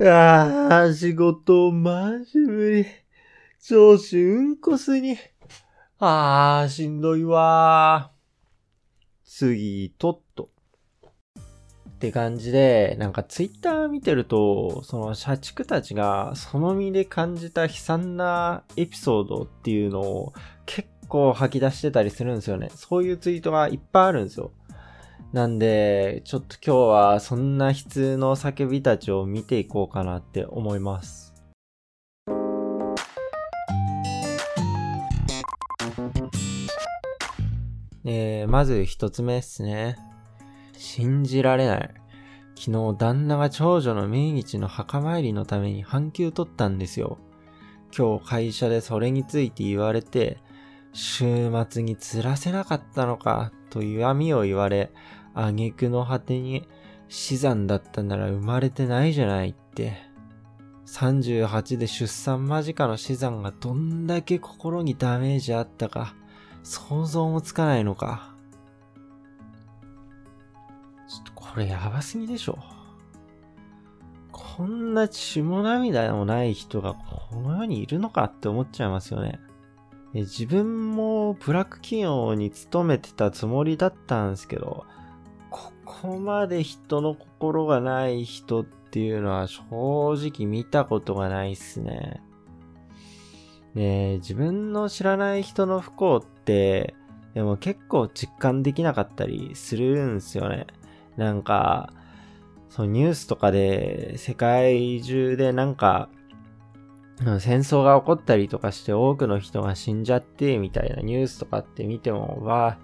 ああ、仕事マジ無理。上司うんこすに。ああ、しんどいわ次、とっと。って感じで、なんかツイッター見てると、その社畜たちがその身で感じた悲惨なエピソードっていうのを結構吐き出してたりするんですよね。そういうツイートがいっぱいあるんですよ。なんで、ちょっと今日はそんな悲痛の叫びたちを見ていこうかなって思います。えー、まず一つ目ですね。信じられない。昨日旦那が長女の命日の墓参りのために半休取ったんですよ。今日会社でそれについて言われて、週末に釣らせなかったのかと嫌味を言われ、挙句の果てに死産だったなら生まれてないじゃないって。38で出産間近の死産がどんだけ心にダメージあったか想像もつかないのか。ちょっとこれやばすぎでしょ。こんな血も涙もない人がこの世にいるのかって思っちゃいますよね。自分もブラック企業に勤めてたつもりだったんですけど、ここまで人の心がない人っていうのは正直見たことがないっすね。ね自分の知らない人の不幸って、でも結構実感できなかったりするんすよね。なんか、そのニュースとかで世界中でなんか戦争が起こったりとかして多くの人が死んじゃってみたいなニュースとかって見ても、わあ、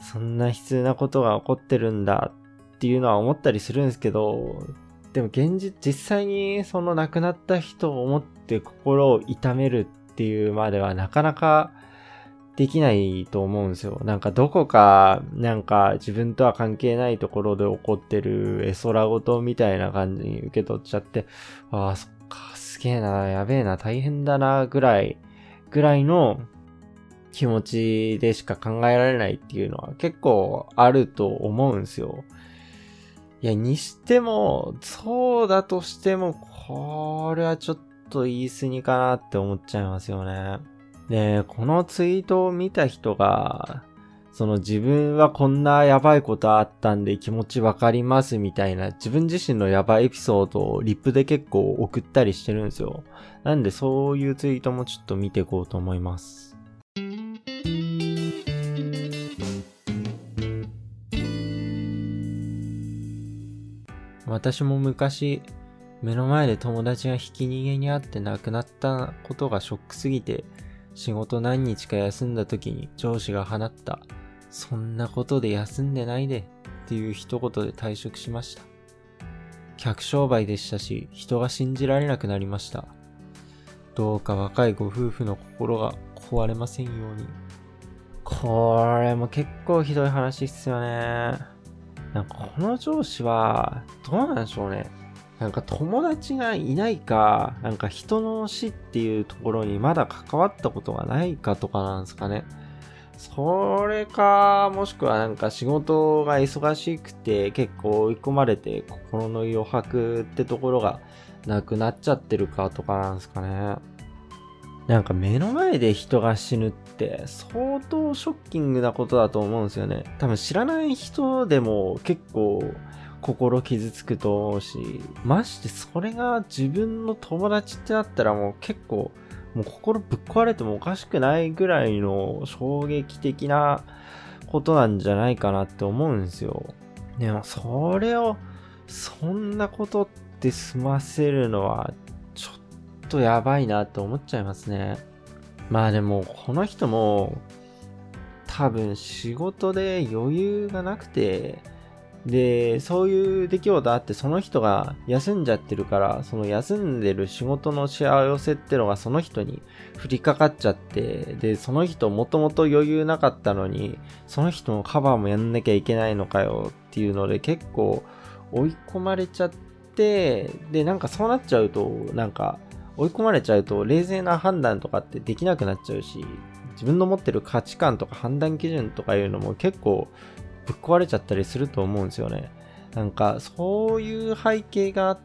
そんな悲痛なことが起こってるんだっていうのは思ったりするんですけど、でも現実、実際にその亡くなった人を思って心を痛めるっていうまではなかなかできないと思うんですよ。なんかどこか、なんか自分とは関係ないところで起こってる絵空事みたいな感じに受け取っちゃって、ああ、そっか、すげえな、やべえな、大変だな、ぐらい、ぐらいの気持ちでしか考えられないっていうのは結構あると思うんですよ。いや、にしても、そうだとしても、これはちょっと言い過ぎかなって思っちゃいますよね。で、このツイートを見た人が、その自分はこんなやばいことあったんで気持ちわかりますみたいな自分自身のやばいエピソードをリップで結構送ったりしてるんですよ。なんでそういうツイートもちょっと見ていこうと思います。私も昔、目の前で友達がひき逃げにあって亡くなったことがショックすぎて、仕事何日か休んだ時に上司が放った、そんなことで休んでないでっていう一言で退職しました。客商売でしたし、人が信じられなくなりました。どうか若いご夫婦の心が壊れませんように。これも結構ひどい話っすよね。なんかこの上司は、どうなんでしょうね。なんか友達がいないか、なんか人の死っていうところにまだ関わったことがないかとかなんですかね。それか、もしくはなんか仕事が忙しくて結構追い込まれて心の余白ってところがなくなっちゃってるかとかなんですかね。なんか目の前で人が死ぬって相当ショッキングなことだと思うんですよね。多分知らない人でも結構心傷つくと思うし、ましてそれが自分の友達ってなったらもう結構もう心ぶっ壊れてもおかしくないぐらいの衝撃的なことなんじゃないかなって思うんですよ。でもそれをそんなことって済ませるのはとやばいなって思っちゃいますね。まあでも、この人も、多分仕事で余裕がなくて、で、そういう出来事あって、その人が休んじゃってるから、その休んでる仕事の幸せってのがその人に降りかかっちゃって、で、その人もともと余裕なかったのに、その人のカバーもやんなきゃいけないのかよっていうので結構追い込まれちゃって、で、なんかそうなっちゃうと、なんか追い込まれちゃうと冷静な判断とかってできなくなっちゃうし、自分の持ってる価値観とか判断基準とかいうのも結構ぶっ壊れちゃったりすると思うんですよね。なんかそういう背景があっ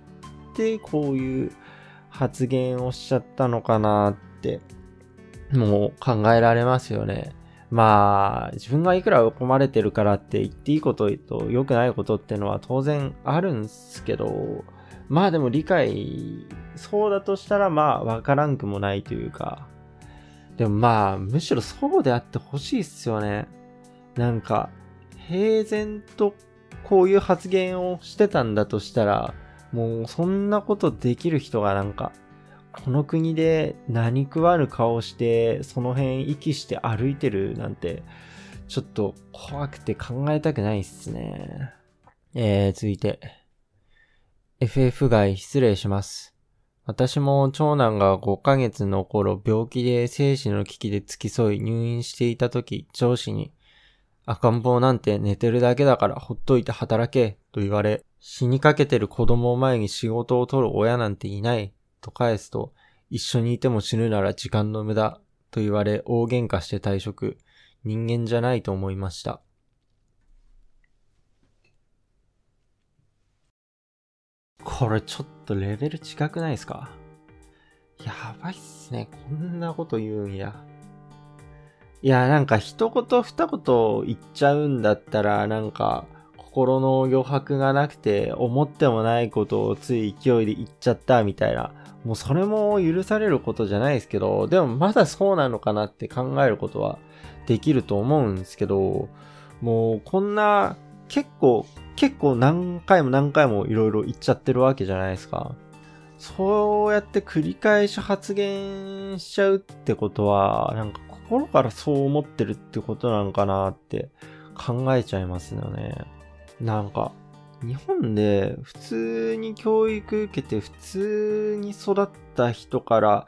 てこういう発言をしちゃったのかなって、もう考えられますよね。まあ、自分がいくら追い込まれてるからって言っていいことと良くないことってのは当然あるんですけど、まあでも理解、そうだとしたらまあわからんくもないというか、でもまあ、むしろそうであってほしいっすよね。なんか、平然とこういう発言をしてたんだとしたら、もうそんなことできる人がなんか、この国で何食わぬ顔して、その辺息して歩いてるなんて、ちょっと怖くて考えたくないっすね。えー、続いて。FF 外失礼します。私も長男が5ヶ月の頃病気で生死の危機で付き添い入院していた時、上司に赤ん坊なんて寝てるだけだからほっといて働けと言われ、死にかけてる子供を前に仕事を取る親なんていないと返すと、一緒にいても死ぬなら時間の無駄と言われ大喧嘩して退職。人間じゃないと思いました。これちょっとレベル違くないですか？やばいっすね。こんなこと言うんや。いや、なんか一言二言言っちゃうんだったら、なんか心の余白がなくて思ってもないことをつい勢いで言っちゃったみたいな。もうそれも許されることじゃないですけど、でもまだそうなのかなって考えることはできると思うんですけど、もうこんな結構、結構何回も何回もいろいろ言っちゃってるわけじゃないですか。そうやって繰り返し発言しちゃうってことは、なんか心からそう思ってるってことなのかなって考えちゃいますよね。なんか、日本で普通に教育受けて普通に育った人から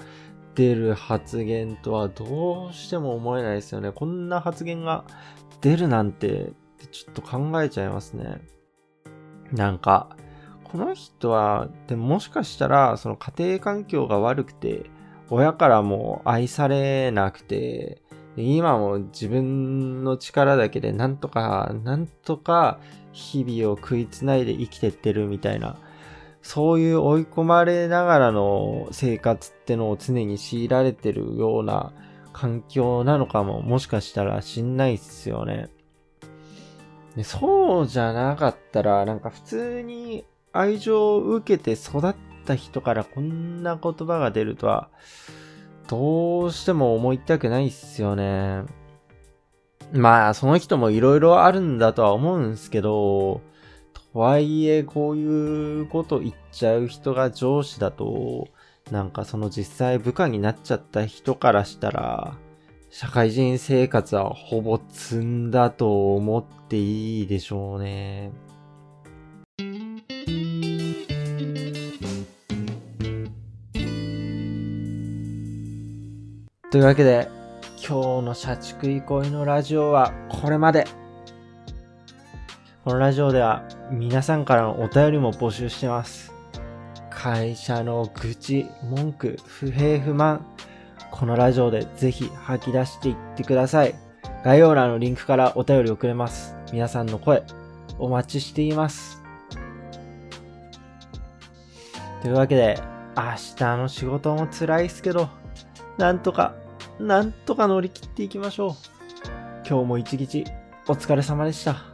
出る発言とはどうしても思えないですよね。こんな発言が出るなんててちょっと考えちゃいますね。なんか、この人は、でももしかしたら、その家庭環境が悪くて、親からも愛されなくて、今も自分の力だけでなんとか、なんとか日々を食いつないで生きてってるみたいな、そういう追い込まれながらの生活ってのを常に強いられてるような環境なのかも、もしかしたらしんないっすよね。でそうじゃなかったら、なんか普通に愛情を受けて育った人からこんな言葉が出るとは、どうしても思いたくないっすよね。まあ、その人も色々あるんだとは思うんすけど、とはいえ、こういうこと言っちゃう人が上司だと、なんかその実際部下になっちゃった人からしたら、社会人生活はほぼ積んだと思っていいでしょうね。というわけで、今日の社畜憩いのラジオはこれまで。このラジオでは皆さんからのお便りも募集してます。会社の愚痴、文句、不平不満、このラジオでぜひ吐き出していってください。概要欄のリンクからお便り送れます。皆さんの声、お待ちしています。というわけで、明日の仕事も辛いっすけど、なんとか、なんとか乗り切っていきましょう。今日も一日お疲れ様でした。